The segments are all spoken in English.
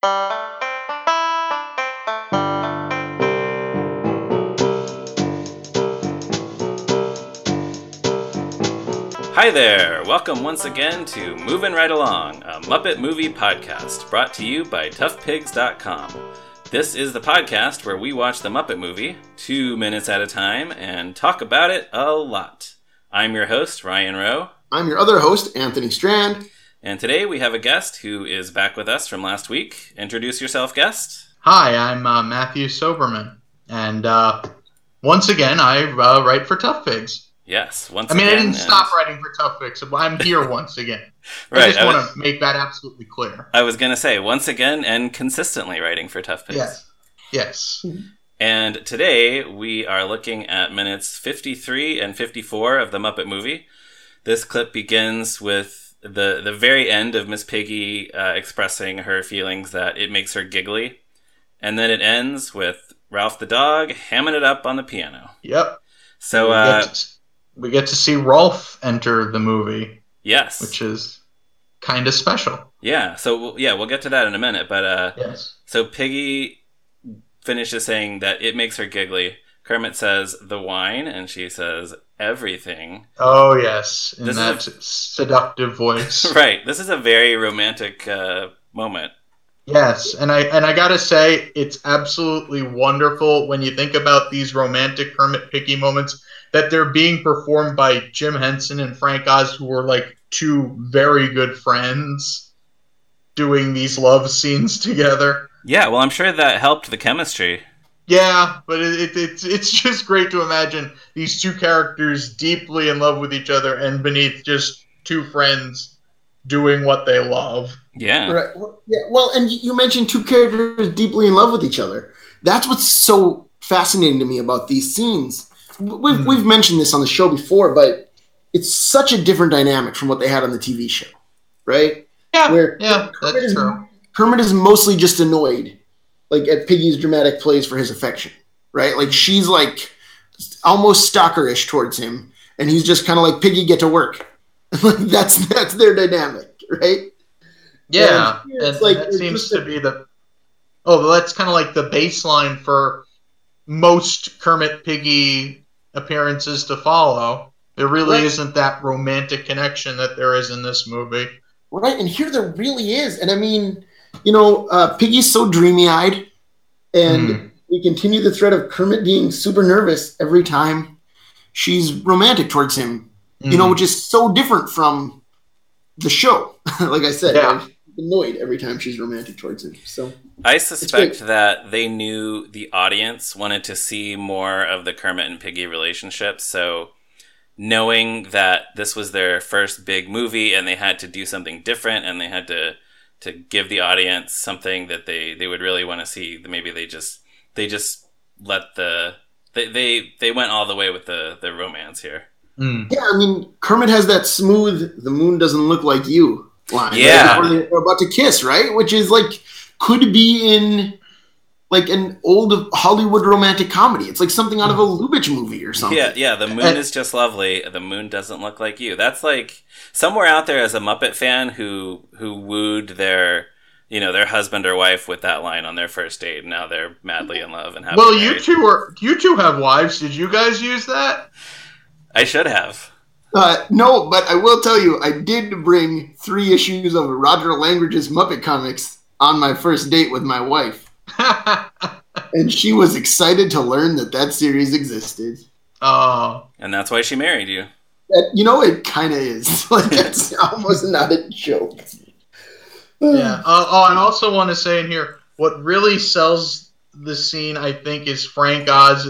Hi there! Welcome once again to Moving Right Along, a Muppet movie podcast brought to you by ToughPigs.com. This is the podcast where we watch the Muppet movie two minutes at a time and talk about it a lot. I'm your host, Ryan Roe, I'm your other host, Anthony Strand. And today we have a guest who is back with us from last week. Introduce yourself, guest. Hi, I'm uh, Matthew Soberman, and uh, once again, I uh, write for Tough Pigs. Yes, once I mean, I didn't and- stop writing for Tough Pigs. so I'm here once again. Right, I just I want was- to make that absolutely clear. I was going to say, once again and consistently writing for Tough Pigs. Yes, yes. And today we are looking at minutes 53 and 54 of the Muppet movie. This clip begins with the, the very end of Miss Piggy uh, expressing her feelings that it makes her giggly. And then it ends with Ralph the dog hamming it up on the piano. Yep. So, we, uh, get to, we get to see Rowlf enter the movie, yes. which is kind of special. yeah, so, we'll- yeah, we'll get to that in a minute. But, uh, Yes. So Piggy finishes saying that it makes her giggly. Kermit says the wine, and she says everything. Oh yes, in This is that seductive voice. right. This is a very romantic uh, moment. Yes, and I and I gotta say, it's absolutely wonderful when you think about these romantic Kermit Piggy moments that they're being performed by Jim Henson and Frank Oz, who were like two very good friends, doing these love scenes together. Yeah. Well, I'm sure that helped the chemistry. Yeah, but it, it, it's it's just great to imagine these two characters deeply in love with each other, and beneath just two friends doing what they love. Yeah. Right. Well, yeah. Well, and you mentioned two characters deeply in love with each other. That's what's so fascinating to me about these scenes. We've Mhm. we've mentioned this on the show before, but it's such a different dynamic from what they had on the TV show, right? Yeah, Where yeah, Kermit that's is- true. Kermit is mostly just annoyed, like at Piggy's dramatic plays for his affection, right? Like she's like almost stalkerish towards him, and he's just kind of like Piggy, get to work. like that's that's their dynamic, right? Yeah, And and, it's like- that it's seems to a- be the. Oh, well, that's kind of like the baseline for most Kermit Piggy appearances to follow. There really Right. isn't that romantic connection that there is in this movie. Right, and here there really is. And I mean, you know, uh, Piggy's so dreamy eyed, and Hmm. we continue the thread of Kermit being super nervous every time she's romantic towards him, you Hmm. know, which is so different from the show. like I said, Yeah. I'm annoyed every time she's romantic towards him. So, I suspect that they knew the audience wanted to see more of the Kermit and Piggy relationship. So, knowing that this was their first big movie and they had to do something different and they had to to give the audience something that they they would really want to see, maybe they just they just let the they they, they went all the way with the the romance here. Hmm. yeah, I mean, Kermit has that smooth, the moon doesn't look like you line. Yeah. Before they're about to kiss, right? Which is like, could be in like an old Hollywood romantic comedy. It's like something out of a Lubitsch movie or something. Yeah, yeah. The moon And- is just lovely. The moon doesn't look like you. That's like somewhere out there as a Muppet fan who who wooed their you know their husband or wife with that line on their first date. Now they're madly in love and happy. Well, you two are you two have wives. Did you guys use that? I should have. Uh, no, but I will tell you, I did bring three issues of Roger Langridge's Muppet comics on my first date with my wife, and she was excited to learn that that series existed. oh, And that's why she married you. That, you know, it kind of is. Like that's almost not a joke. yeah. Uh, oh, I also want to say in here, what really sells the scene, I think, is Frank Oz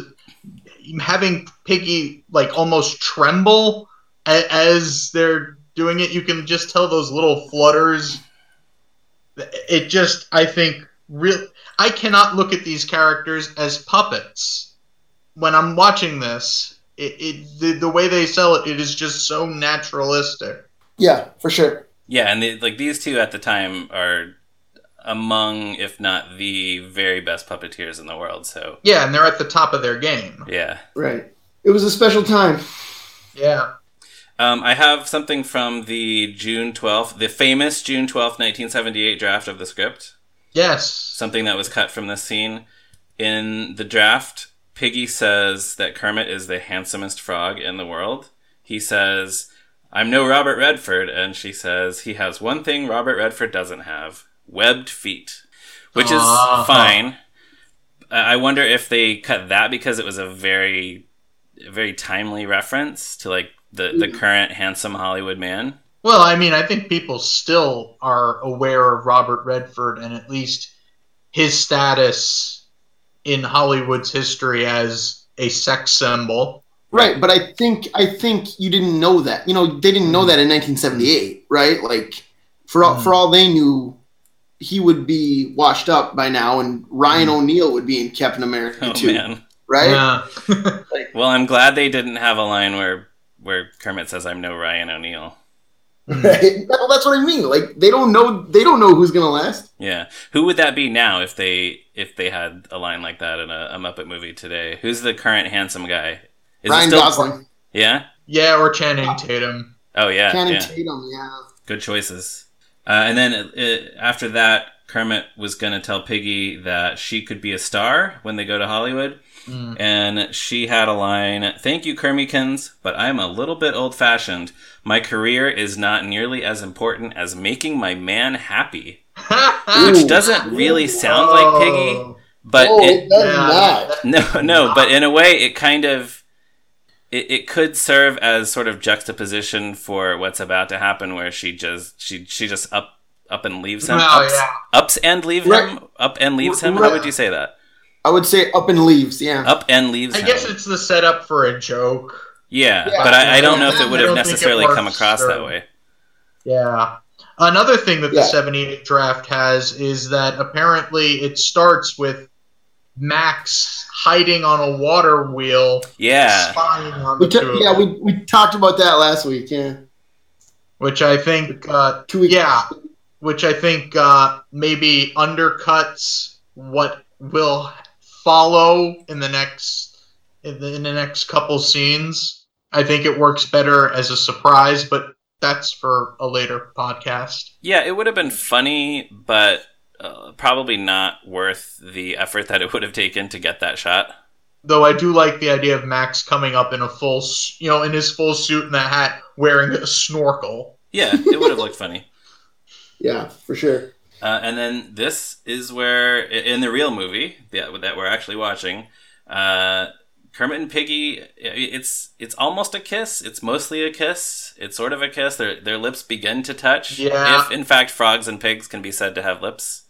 having Piggy like almost tremble a- as they're doing it. You can just tell those little flutters. It just, I think, real. I cannot look at these characters as puppets when I'm watching this. It, it the, the way they sell it, it is just so naturalistic. Yeah, for sure. Yeah, and the, like these two at the time are among, if not the very best puppeteers in the world. So Yeah, and they're at the top of their game. yeah. Right. It was a special time. Yeah. Um, I have something from the June 12th, the famous June 12th, 1978 draft of the script. Yes. something that was cut from this scene. In the draft, Piggy says that Kermit is the handsomest frog in the world. He says, I'm no Robert Redford, and she says, he has one thing Robert Redford doesn't have webbed feet, which is Uh-huh. fine. I I wonder if they cut that because it was a very, very timely reference to like the, the current handsome Hollywood man. Well, I mean, I think people still are aware of Robert Redford and at least his status in Hollywood's history as a sex symbol. Right, but I think I think you didn't know that. You know, they didn't know mm-hmm. that in 1978, right? Like for all, for mm-hmm. all they knew, he would be washed up by now, and Ryan mm-hmm. O'Neal would be in Captain America Oh too, man. right? Yeah. Well, I'm glad they didn't have a line where where Kermit says, "I'm no Ryan O'Neal." Right? Well, that's what I mean. Like they don't know they don't know who's gonna last. Yeah, who would that be now if they if they had a line like that in a, a Muppet movie today? Who's the current handsome guy? Is Ryan still- Gosling, Yeah. yeah, or Channing Tatum. Oh yeah. Channing yeah. Tatum, yeah. Good choices. Uh, and then uh, after that, Kermit was going to tell Piggy that she could be a star when they go to Hollywood. Mm. And she had a line Thank you, Kermikins, but I'm a little bit old fashioned. My career is not nearly as important as making my man happy. Which doesn't really sound like Piggy, but oh, it, it does Yeah. not. no, no, but in a way, it kind of it, it could serve as sort of juxtaposition for what's about to happen, where she just she she just up up and leaves him, Oh, ups, yeah. ups and leave Right. him, up and leaves him. How would you say that? I would say up and leaves, yeah. Up and leaves I him. guess it's the setup for a joke. yeah, Yeah, but I, I don't know if it would have necessarily come across or- that way. Yeah. Another thing that the Yeah. 78 draft has is that apparently it starts with Max hiding on a water wheel, Yeah, spying on the We t- two of yeah, them, we, we talked about that last week, yeah. which I think, uh, Two weeks. yeah, which I think uh, maybe undercuts what will follow in the next in the, in the next couple scenes. I think it works better as a surprise, but that's for a later podcast. yeah, it would have been funny, but uh, probably not worth the effort that it would have taken to get that shot. Though I do like the idea of Max coming up in a full, you know, in his full suit and a hat, wearing a snorkel. Yeah, it would have looked funny. Yeah, for sure. Uh, and then this is where, in the real movie that, that we're actually watching, uh, Kermit and Piggy, it's it's almost a kiss. It's mostly a kiss. It's sort of a kiss. Their their lips begin to touch. Yeah. If in fact frogs and pigs can be said to have lips.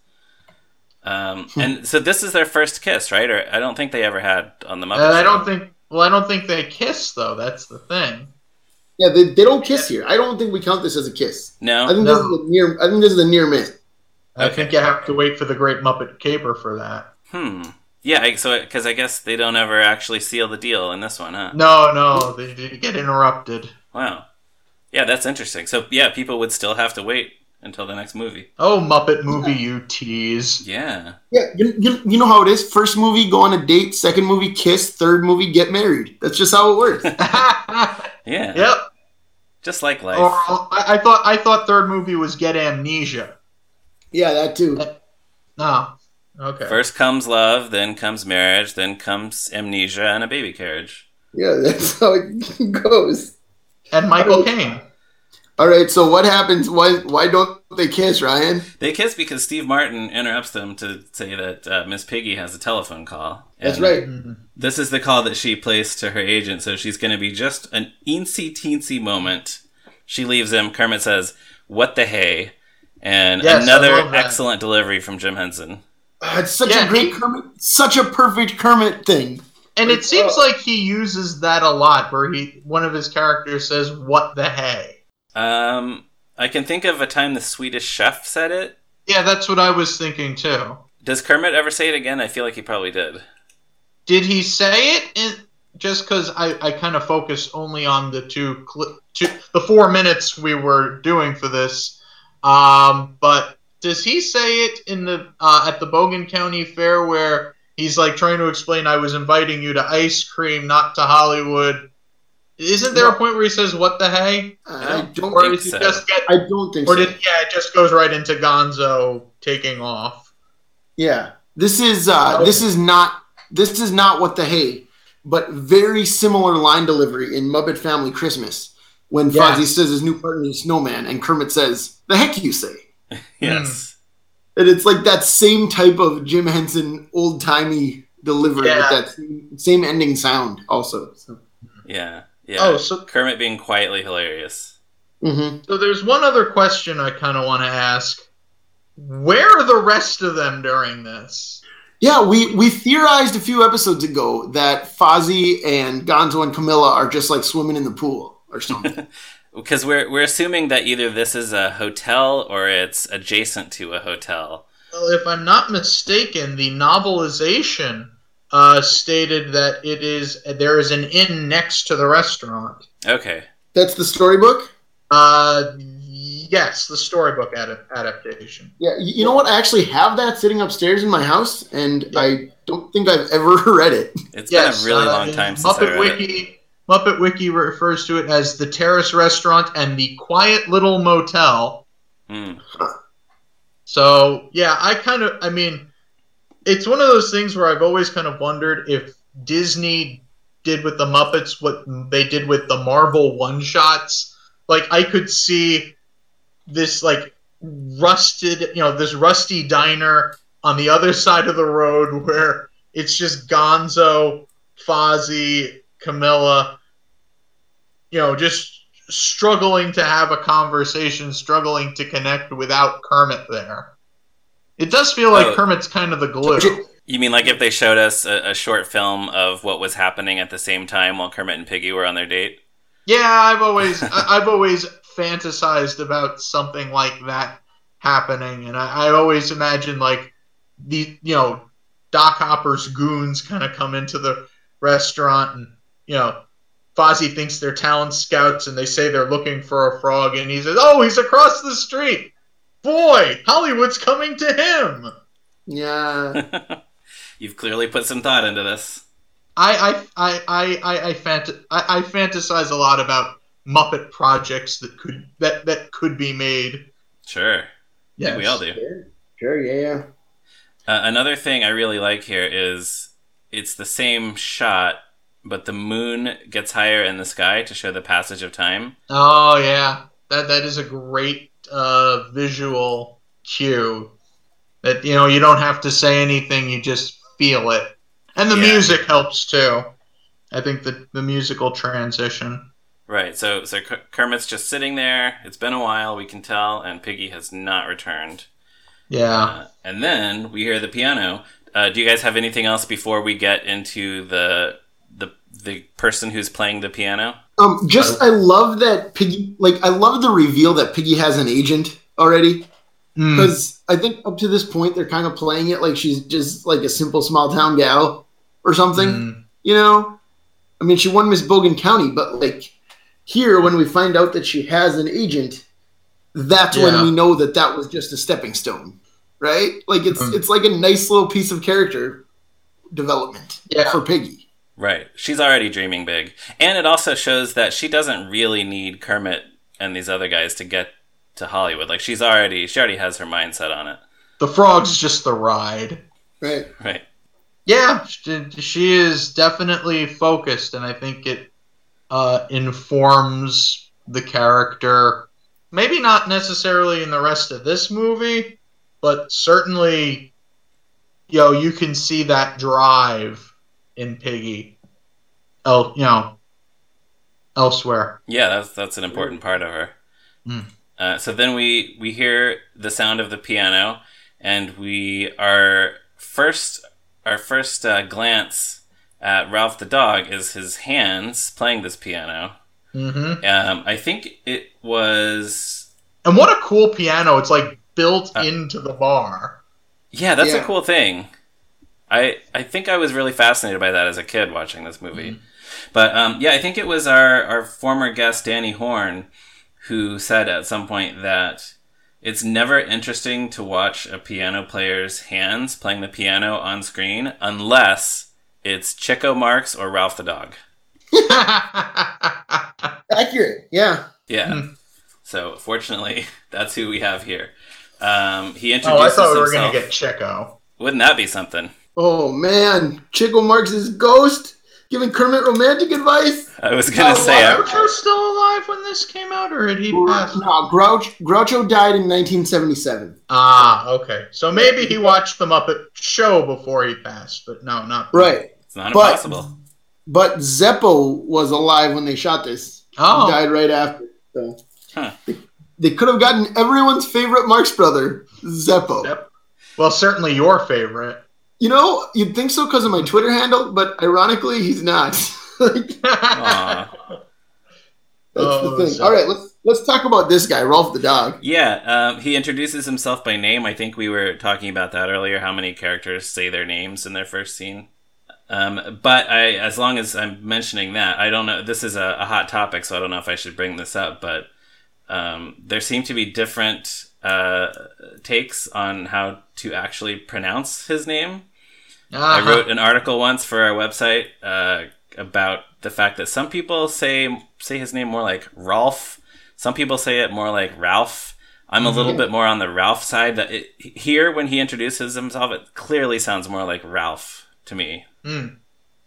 Um, and so this is their first kiss, right? Or I don't think they ever had on the Muppet. And I don't think, well, I don't think they kiss though. That's the thing. Yeah, they, they don't kiss here. I don't think we count this as a kiss. No, I No. think No. this is a near I think this is a near miss. I think you have to wait for the Great Muppet Caper for that. Hmm. Yeah. So because I guess they don't ever actually seal the deal in this one, huh? No, no, they, they get interrupted. Wow. Yeah, that's interesting. So yeah, people would still have to wait until the next movie. Oh, Muppet movie, you tease. Yeah. Yeah, you, you, you know how it is. First movie, go on a date. Second movie, kiss. Third movie, get married. That's just how it works. Yeah. yep. Just like life. Or I, I thought I thought third movie was Get Amnesia. Yeah, that too. No. Okay. First comes love, then comes marriage, then comes amnesia and a baby carriage. Yeah, that's how it goes. and Michael Caine. All right, so what happens? Why why don't they kiss, Ryan? They kiss because Steve Martin interrupts them to say that uh, Miss Piggy has a telephone call. That's right. This is the call that she placed to her agent, so she's going to be just an eensy teensy moment. She leaves him. Kermit says, "What the hey?" And Yes, another excellent delivery from Jim Henson. Ah, it's such Yeah, a great he- Kermit, such a perfect Kermit thing. And it seems Oh. like he uses that a lot, where he one of his characters says, "What the hey." Um, I can think of a time the Swedish Chef said it. Yeah, that's what I was thinking too. Does Kermit ever say it again? I feel like he probably did. Did he say it? In, just because I, I kind of focus only on the two, cli- two the four minutes we were doing for this. Um, but does he say it in the uh, at the Bogen County Fair where he's like trying to explain I was inviting you to ice cream, not to Hollywood? Isn't there a point where he says "What the hey"? I don't. Or think so. just get? I don't think Or so. did yeah? It just goes right into Gonzo taking off. Yeah, this is uh, this is not this is not what the hey, but very similar line delivery in Muppet Family Christmas when Yes. Fozzie says his new partner is Snowman and Kermit says, "The heck you say." Yes. And it's like that same type of Jim Henson old timey delivery Yeah. with that same, same ending sound also. So, Yeah. Yeah. Oh, so Kermit being quietly hilarious. mhm. so there's one other question I kind of want to ask. Where are the rest of them during this? Yeah, we we theorized a few episodes ago that Fozzie and Gonzo and Camilla are just like swimming in the pool or something. Because we're we're assuming that either this is a hotel or it's adjacent to a hotel. Well, if I'm not mistaken, the novelization uh, stated that it is there is an inn next to the restaurant. Okay. That's the storybook. Uh, yes, the storybook ad- adaptation. Yeah, y- you know what? I actually have that sitting upstairs in my house, and Yeah. I don't think I've ever read it. It's Yes, been a really uh, long time since I Muppet read it. Muppet Wiki refers to it as the Terrace Restaurant and the Quiet Little Motel. Hmm. So yeah, I kind of, I mean, it's one of those things where I've always kind of wondered if Disney did with the Muppets what they did with the Marvel one shots. Like I could see this like rusted, you know, this rusty diner on the other side of the road where it's just Gonzo, Fozzie, Camilla, you know, just struggling to have a conversation, struggling to connect without Kermit there. It does feel like Oh. Kermit's kind of the glue. You mean like if they showed us a, a short film of what was happening at the same time while Kermit and Piggy were on their date? Yeah, I've always I've always fantasized about something like that happening, and I, I always imagine like the you know Doc Hopper's goons kind of come into the restaurant, and you know Fozzie thinks they're talent scouts, and they say they're looking for a frog, and he says, "Oh, he's across the street." Boy, Hollywood's coming to him. Yeah, You've clearly put some thought into this. I I I I I, I, fant- I, I fantasize a lot about Muppet projects that could that that could be made. Sure. Yeah, we all do. sure, sure, yeah, yeah. Uh, another thing I really like here is it's the same shot, but the moon gets higher in the sky to show the passage of time. Oh yeah, that that is a great uh, visual cue. That you know you don't have to say anything, you just feel it, and the Yeah. music helps too. I think the the musical transition. Right. So so Kermit's just sitting there. It's been a while, we can tell, and Piggy has not returned. Yeah. Uh, and then we hear the piano. Uh, do you guys have anything else before we get into the the the person who's playing the piano? Um, just I love that Piggy. Like, I love the reveal that Piggy has an agent already. Mm. Because I think up to this point they're kind of playing it like she's just like a simple small town gal or something. Mm. You know, I mean, she won Miss Bogen County, but like here, when we find out that she has an agent, that's Yeah. when we know that that was just a stepping stone, right? Like it's Mm. it's like a nice little piece of character development Yeah. for Piggy. Right. She's already dreaming big. And it also shows that she doesn't really need Kermit and these other guys to get to Hollywood. Like she's already she already has her mindset on it. The frog's just the ride. Right. Right. Yeah, she, she is definitely focused, and I think it uh, informs the character. Maybe not necessarily in the rest of this movie, but certainly, you know, you can see that drive in Piggy. Oh, you know, elsewhere. Yeah, that's that's an important part of her. Mm. Uh, so then we we hear the sound of the piano, and we are first our first uh, glance at Ralph the dog is his hands playing this piano. hmm Um, I think it was And what a cool piano! It's like built Uh, into the bar. yeah, that's a cool thing. I I think I was really fascinated by that as a kid watching this movie. But um, yeah, I think it was our, our former guest Danny Horn who said at some point that it's never interesting to watch a piano player's hands playing the piano on screen unless it's Chico Marx or Ralph the dog. Accurate. Yeah. Yeah. Hmm. So fortunately, that's who we have here. Um, he oh, I thought we were going to get Chico. Wouldn't that be something? Oh man, Chico Marx's ghost giving Kermit romantic advice. I was gonna Oh, say, wow. I- Groucho still alive when this came out, or had he passed? No, Grouch, Groucho died in 1977. Ah, okay. So maybe he watched the Muppet Show before he passed, but no, not Right, it's not But- impossible. but Zeppo was alive when they shot this. Oh, He died right after. So Huh. they, they could have gotten everyone's favorite Marx brother, Zeppo. Yep. well, certainly your favorite. You know, you'd think so because of my Twitter handle, but ironically, he's not. like, that's Oh, the thing. so- All right, let's let's talk about this guy, Rowlf the dog. Yeah, um, he introduces himself by name. I think we were talking about that earlier. How many characters say their names in their first scene? Um, but I, as long as I'm mentioning that, I don't know. This is a, a hot topic, so I don't know if I should bring this up. But um, there seem to be different uh, takes on how to actually pronounce his name. I Uh-huh. wrote an article once for our website uh, about the fact that some people say say his name more like Rolf. Some people say it more like Ralph. I'm a little bit more on the Ralph side. That it, here, when he introduces himself, it clearly sounds more like Ralph to me. Mm.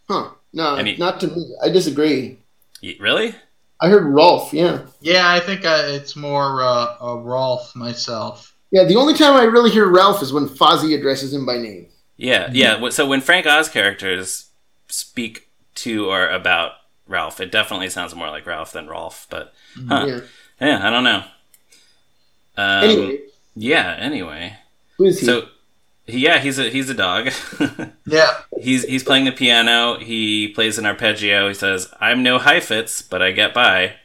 Huh? No, Any- not to me. I disagree. Y- Really? I heard Rolf. Yeah, Yeah, I think uh, it's more uh, uh, Rolf myself. yeah. The only time I really hear Ralph is when Fozzie addresses him by name. Yeah, yeah. So when Frank Oz characters speak to or about Ralph, it definitely sounds more like Ralph than Rolf. But huh. Yeah. yeah, I don't know. Um, Anyway, yeah. Anyway, who is he? so yeah, he's a he's a dog. Yeah. he's he's playing the piano. He plays an arpeggio. He says, "I'm no Heifetz, but I get by,"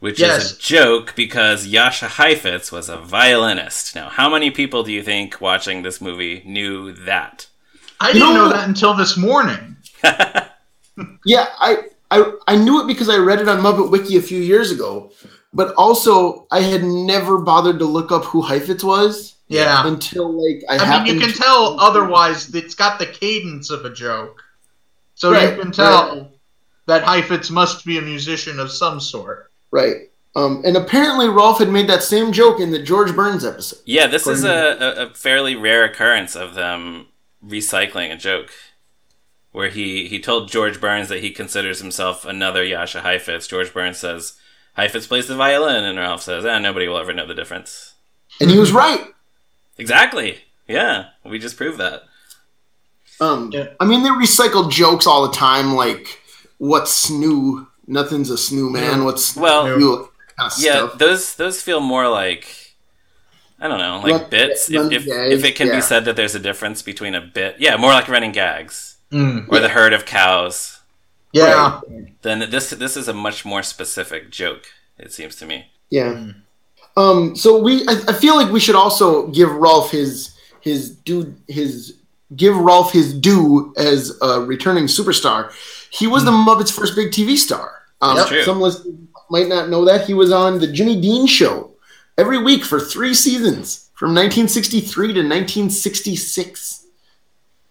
which Yes. is a joke because Jascha Heifetz was a violinist. Now, how many people do you think watching this movie knew that? I didn't No. know that until this morning. yeah, I, I I knew it because I read it on Muppet Wiki a few years ago, but also I had never bothered to look up who Heifetz was Yeah. until like I, I mean, you can to- tell otherwise it's got the cadence of a joke. So Right, you can tell that Heifetz must be a musician of some sort. Right. Um, and apparently Rowlf had made that same joke in the George Burns episode. Yeah, this is a, a, a fairly rare occurrence of them recycling a joke. Where he, he told George Burns that he considers himself another Jascha Heifetz. George Burns says, Heifetz plays the violin, and Ralph says, eh, nobody will ever know the difference. And he was right. Exactly. Yeah, we just proved that. Um, Yeah. I mean, they recycle jokes all the time, like "What's snoo? Nothing's a snoo, man. What's Well, snoo?" Kind of yeah, stuff. those those feel more like I don't know, like Run- bits. run If, if, if it can yeah. be said that there's a difference between a bit, yeah, more like running gags Mm. or the herd of cows. Yeah. Then this this is a much more specific joke. It seems to me. Yeah. Mm. Um. So we, I, I feel like we should also give Rowlf his his due his give Rowlf his due as a returning superstar. He was the Muppets' first big TV star. Um, That's true. Some listeners might not know that he was on the Jimmy Dean Show every week for three seasons from 1963 to 1966.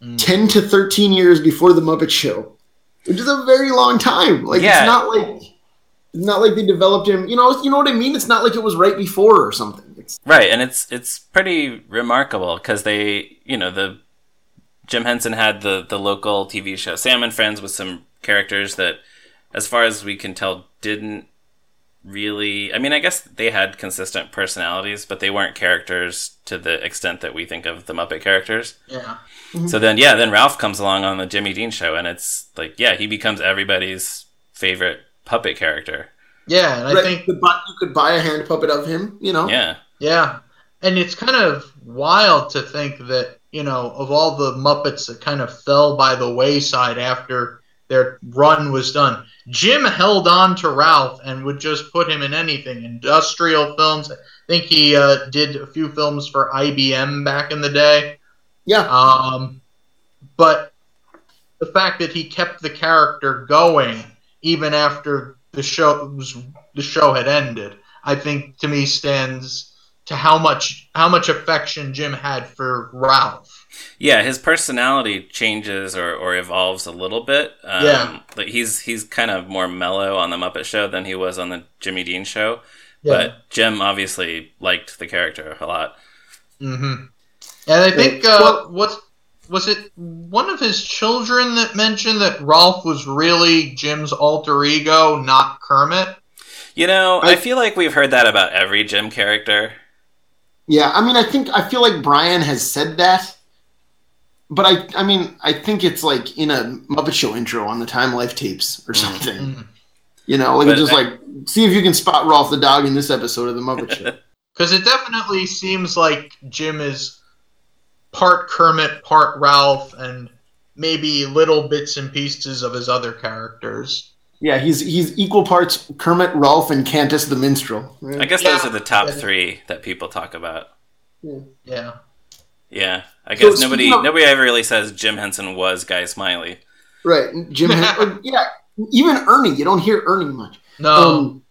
Mm. 10 to 13 years before the Muppet Show, which is a very long time. Like Yeah. it's not like it's not like they developed him. You know, you know what I mean. It's not like it was right before or something. It's Right, and it's it's pretty remarkable because they, you know, the Jim Henson had the the local TV show Sam and Friends with some characters that, as far as we can tell, didn't really. I mean, I guess they had consistent personalities, but they weren't characters to the extent that we think of the Muppet characters. Yeah. Mm-hmm. So then, yeah, then Ralph comes along on the Jimmy Dean show, and it's like, yeah, he becomes everybody's favorite puppet character. Yeah, and I right, think you, could buy, you could buy a hand puppet of him. You know. Yeah, Yeah. And it's kind of wild to think that, you know, of all the Muppets that kind of fell by the wayside after their run was done, Jim held on to Ralph and would just put him in anything. Industrial films. I think he uh, did a few films for IBM back in the day. Yeah. Um, but the fact that he kept the character going even after the show was, the show had ended, I think to me stands to how much how much affection Jim had for Ralph. Yeah. His personality changes or, or evolves a little bit. Um, Yeah. like he's he's kind of more mellow on the Muppet Show than he was on the Jimmy Dean show. Yeah. But Jim obviously liked the character a lot. hmm And I think Yeah. uh, Well- what's was it one of his children that mentioned that Ralph was really Jim's alter ego, not Kermit? You know, I, I- feel like we've heard that about every Jim character. Yeah, I mean, I think I feel like Brian has said that, but I, I mean, I think it's like in a Muppet Show intro on the Time Life tapes or something. Mm. You know, like But just I- like see if you can spot Rowlf the dog in this episode of the Muppet Show. Because it definitely seems like Jim is part Kermit, part Ralph, and maybe little bits and pieces of his other characters. yeah, he's he's equal parts Kermit, Rowlf, and Cantus the Minstrel. I guess Yeah. those are the top Yeah. three that people talk about. Yeah. Yeah, I So guess nobody of- nobody ever really says Jim Henson was Guy Smiley. Right, Jim. Hen- yeah, even Ernie. You don't hear Ernie much. No. Um,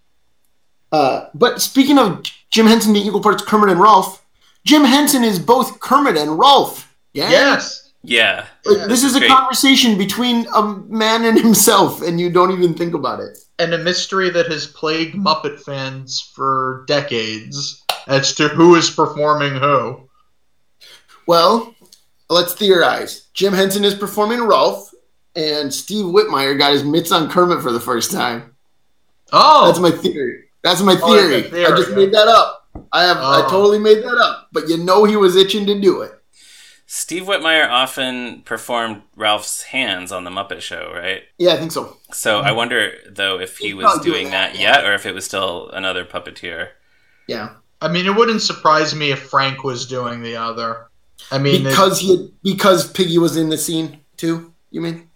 uh, but speaking of Jim Henson being equal parts Kermit and Rowlf, Jim Henson is both Kermit and Rowlf. Yeah. yes. Yeah, Like, Yeah, this is a great. conversation between a man and himself, and you don't even think about it. And a mystery that has plagued Muppet fans for decades as to who is performing who. Well, let's theorize. Jim Henson is performing Rowlf, and Steve Whitmire got his mitts on Kermit for the first time. Oh. That's my theory. That's my Oh, that's theory. a theory, I just yeah. made that up. I have. I Oh. totally made that up. But you know he was itching to do it. Steve Whitmire often performed Ralph's hands on the Muppet Show, right? Yeah, I think so. So I wonder though if he He's was doing doing that that, yeah. yet, or if it was still another puppeteer. Yeah, I mean, it wouldn't surprise me if Frank was doing the other. I mean, because he had, because Piggy was in the scene too. You mean?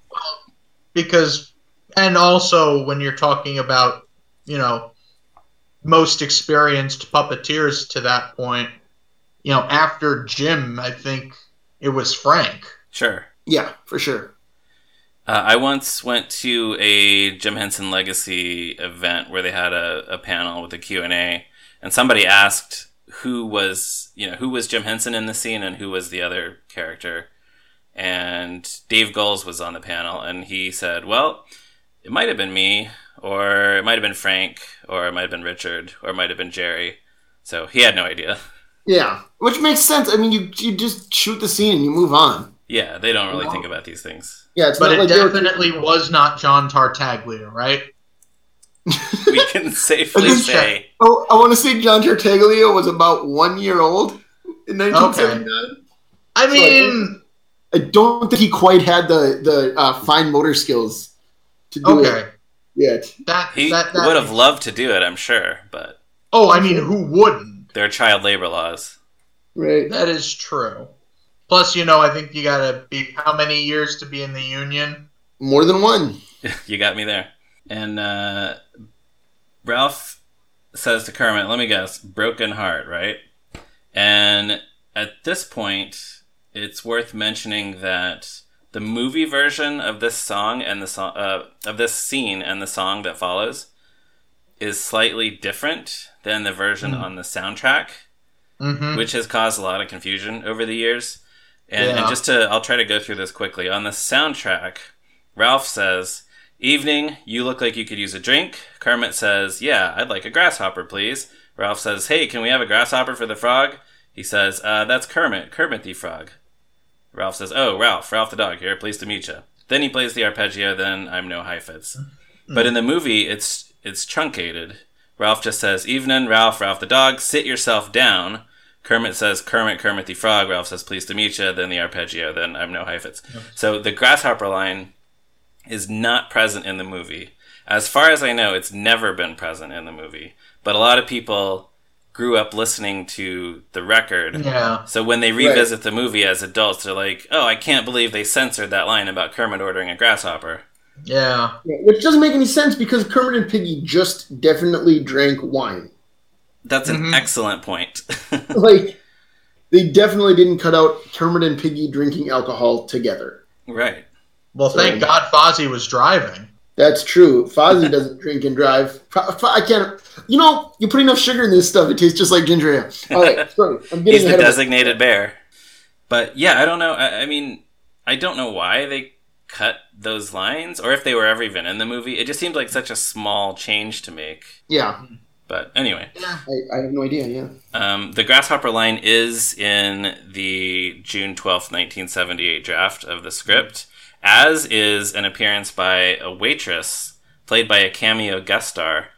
because and also when you're talking about you know most experienced puppeteers to that point you know after jim i think it was frank Sure. Yeah, for sure. Uh, I once went to a Jim Henson Legacy event where they had a, a panel with a Q&A, and somebody asked who was, you know, who was Jim Henson in the scene and who was the other character. And Dave Goelz was on the panel, and he said, well, it might have been me, or it might have been Frank, or it might have been Richard, or it might have been Jerry. So he had no idea. Yeah, which makes sense. I mean, you you just shoot the scene and you move on. Yeah, they don't really Wow. think about these things. Yeah, it's but not it like they were- definitely was not john tartaglia right We can safely just say Oh, I want to say John Tartaglia was about one year old in 1979. i So I mean I don't think he quite had the the uh, fine motor skills to do okay it yet. that, he that, that would have loved to do it, I'm sure, but oh i mean who wouldn't there are child labor laws. Right. that is true plus you know i think you gotta be how many years to be in the union More than one. you got me there. And uh, Ralph says to Kermit, let me guess, broken heart, right? And at this point, it's worth mentioning that the movie version of this song and the song uh, of this scene and the song that follows is slightly different than the version on the soundtrack mm-hmm. which has caused a lot of confusion over the years. And, and just to, I'll try to go through this quickly. On the soundtrack, Ralph says, Evening, you look like you could use a drink. Kermit says, Yeah, I'd like a grasshopper, please. Ralph says, Hey, can we have a grasshopper for the frog? He says, uh, That's Kermit, Kermit the frog. Ralph says, Oh, Ralph, Ralph the dog here, pleased to meet you. Then he plays the arpeggio, then I'm no Heifetz. But in the movie, it's it's truncated. Ralph just says, Evening, Ralph, Ralph the dog, sit yourself down. Kermit says, Kermit, Kermit the frog. Ralph says, pleased to meet you. Then the arpeggio, then I'm no Heifetz. So the grasshopper line is not present in the movie. As far as I know, it's never been present in the movie. But a lot of people grew up listening to the record. yeah So when they revisit the movie as adults, they're like, oh, I can't believe they censored that line about Kermit ordering a grasshopper. yeah Yeah, which doesn't make any sense because Kermit and Piggy just definitely drank wine. That's an Mhm. excellent point. Like, they definitely didn't cut out Kermit and Piggy drinking alcohol together. right. Well thank god fozzie was driving That's true. Fozzie doesn't drink and drive. Fo- Fo- I can't. You know, you put enough sugar in this stuff, it tastes just like ginger ale. All right, sorry, I'm getting He's the ahead of designated bear. But yeah, I don't know. I, I mean, I don't know why they cut those lines or if they were ever even in the movie. It just seemed like such a small change to make. Yeah, But anyway, Yeah. I, I have no idea. Yeah. um, the Grasshopper line is in the June twelfth, 1978 draft of the script, as is an appearance by a waitress played by a cameo guest star.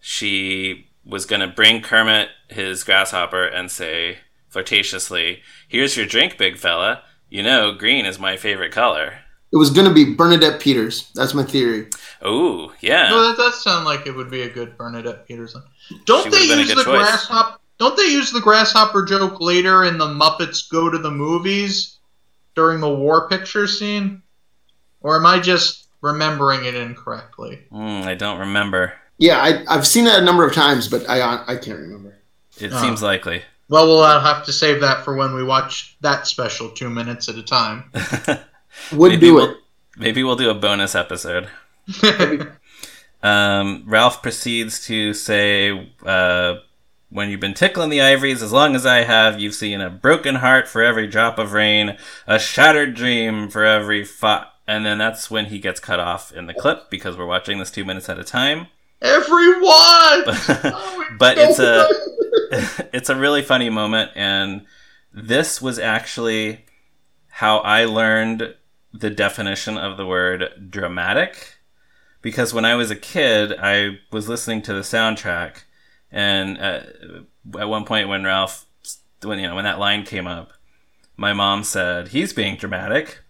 She was going to bring Kermit his grasshopper and say flirtatiously, Here's your drink, big fella. You know, green is my favorite color. It was going to be Bernadette Peters. That's my theory. Oh, yeah. No, that does sound like it would be a good Bernadette Peterson. Don't She they would've been a use the choice. grasshopper? Don't they use the grasshopper joke later in the Muppets Go to the Movies during the war picture scene? Or am I just remembering it incorrectly? Mm, I don't remember. Yeah, I, I've seen that a number of times, but I I can't remember. It Oh. seems likely. Well, we'll uh, have to save that for when we watch that special two minutes at a time. Would Maybe do we'll- it. Maybe we'll do a bonus episode. Um, Ralph proceeds to say, uh, When you've been tickling the ivories as long as I have, you've seen a broken heart for every drop of rain, a shattered dream for every fa And then that's when he gets cut off in the clip because we're watching this two minutes at a time. Everyone! Oh, but it's a it's a really funny moment and this was actually how I learned the definition of the word dramatic because when I was a kid I was listening to the soundtrack and uh, at one point when Ralph when you know when that line came up my mom said he's being dramatic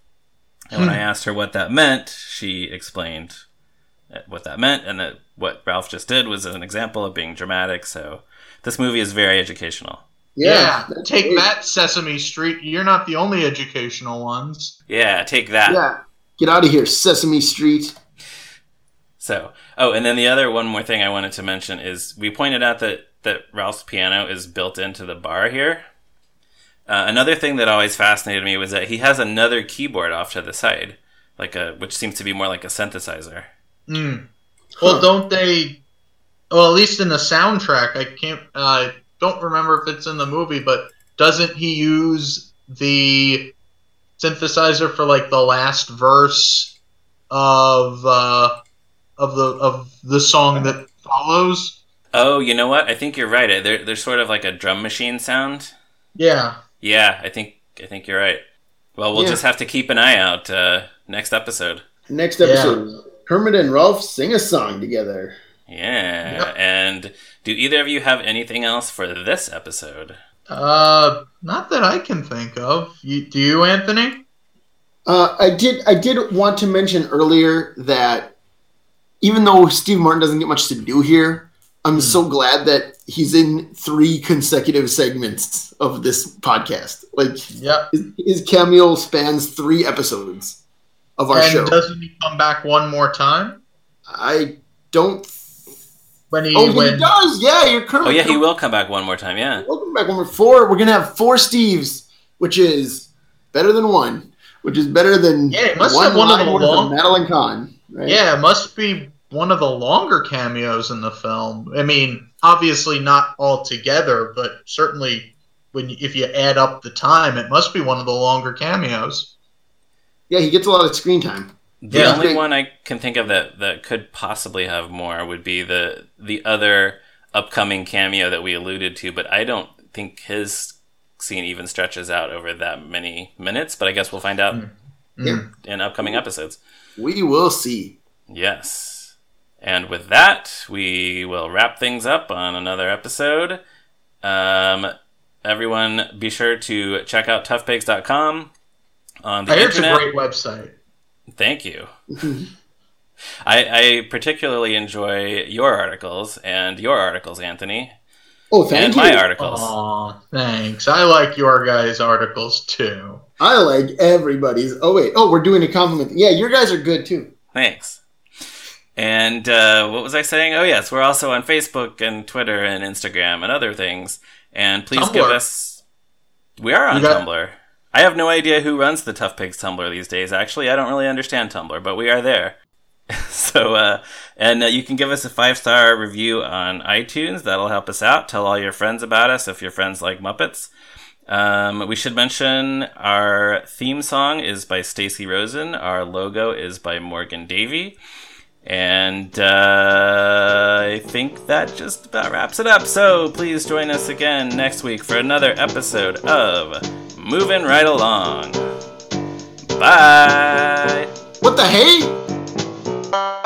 and when I asked her what that meant she explained uh, what that meant and that what Ralph just did was an example of being dramatic so this movie is very educational Yeah, that's take great. that, Sesame Street. You're not the only educational ones. yeah take that Yeah. Get out of here, Sesame Street. So, oh, and then the other one more thing I wanted to mention is we pointed out that that Ralph's piano is built into the bar here. Uh, another thing that always fascinated me was that he has another keyboard off to the side, like a which seems to be more like a synthesizer. Mm. Well, Huh. don't they? Well, at least in the soundtrack, I can't. Uh, don't remember if it's in the movie, but doesn't he use the synthesizer for like the last verse of uh, of the of the song that follows? Oh, you know what? I think you're right. They're they're sort of like a drum machine sound. Yeah. Yeah, I think I think you're right. Well, we'll Yeah. just have to keep an eye out uh, next episode. Next episode, Kermit and Ralph sing a song together. Yeah, Yep. and do either of you have anything else for this episode? Uh, not that I can think of. You, do you, Anthony? Uh, I did. I did want to mention earlier that even though Steve Martin doesn't get much to do here, I'm Hmm. so glad that he's in three consecutive segments of this podcast. Like Yep. his, his cameo spans three episodes of our and show. doesn't he come back one more time I don't. when he Oh, when he does. Yeah, you're Kermit. Oh yeah, he will come back one more time. Yeah. Welcome back. Number four. We're gonna have four Steves, which is better than one, which is better than Yeah, it must have one of the line long- Madeline Kahn. Right? Yeah, it must be one of the longer cameos in the film. I mean, obviously not all together, but certainly when if you add up the time, it must be one of the longer cameos. yeah. He gets a lot of screen time. The Yeah. only one I can think of that, that could possibly have more would be the the other upcoming cameo that we alluded to, but I don't think his scene even stretches out over that many minutes. But I guess we'll find out Mm. Yeah. Mm. in upcoming episodes. We will see. Yes. And with that, we will wrap things up on another episode. Um, everyone, be sure to check out toughpigs.com on the I hear it's a great website. Thank you. I, I particularly enjoy your articles and your articles, Anthony, Oh, thank and you. my articles. Aw, thanks. I like your guys' articles too. I like everybody's. Oh wait. Oh, we're doing a compliment. Yeah, your guys are good too. Thanks. And uh, what was I saying? Oh, yes, we're also on Facebook and Twitter and Instagram and other things. And please give us. We are on got- Tumblr. I have no idea who runs the Tough Pigs Tumblr these days. Actually, I don't really understand Tumblr, but we are there. so, uh, and uh, you can give us a five star review on iTunes. That'll help us out. Tell all your friends about us if your friends like Muppets. Um, we should mention our theme song is by Stacy Rosen. Our logo is by Morgan Davey. And uh, I think that just about wraps it up. So please join us again next week for another episode of Moving Right Along. Bye. What the hey? Thank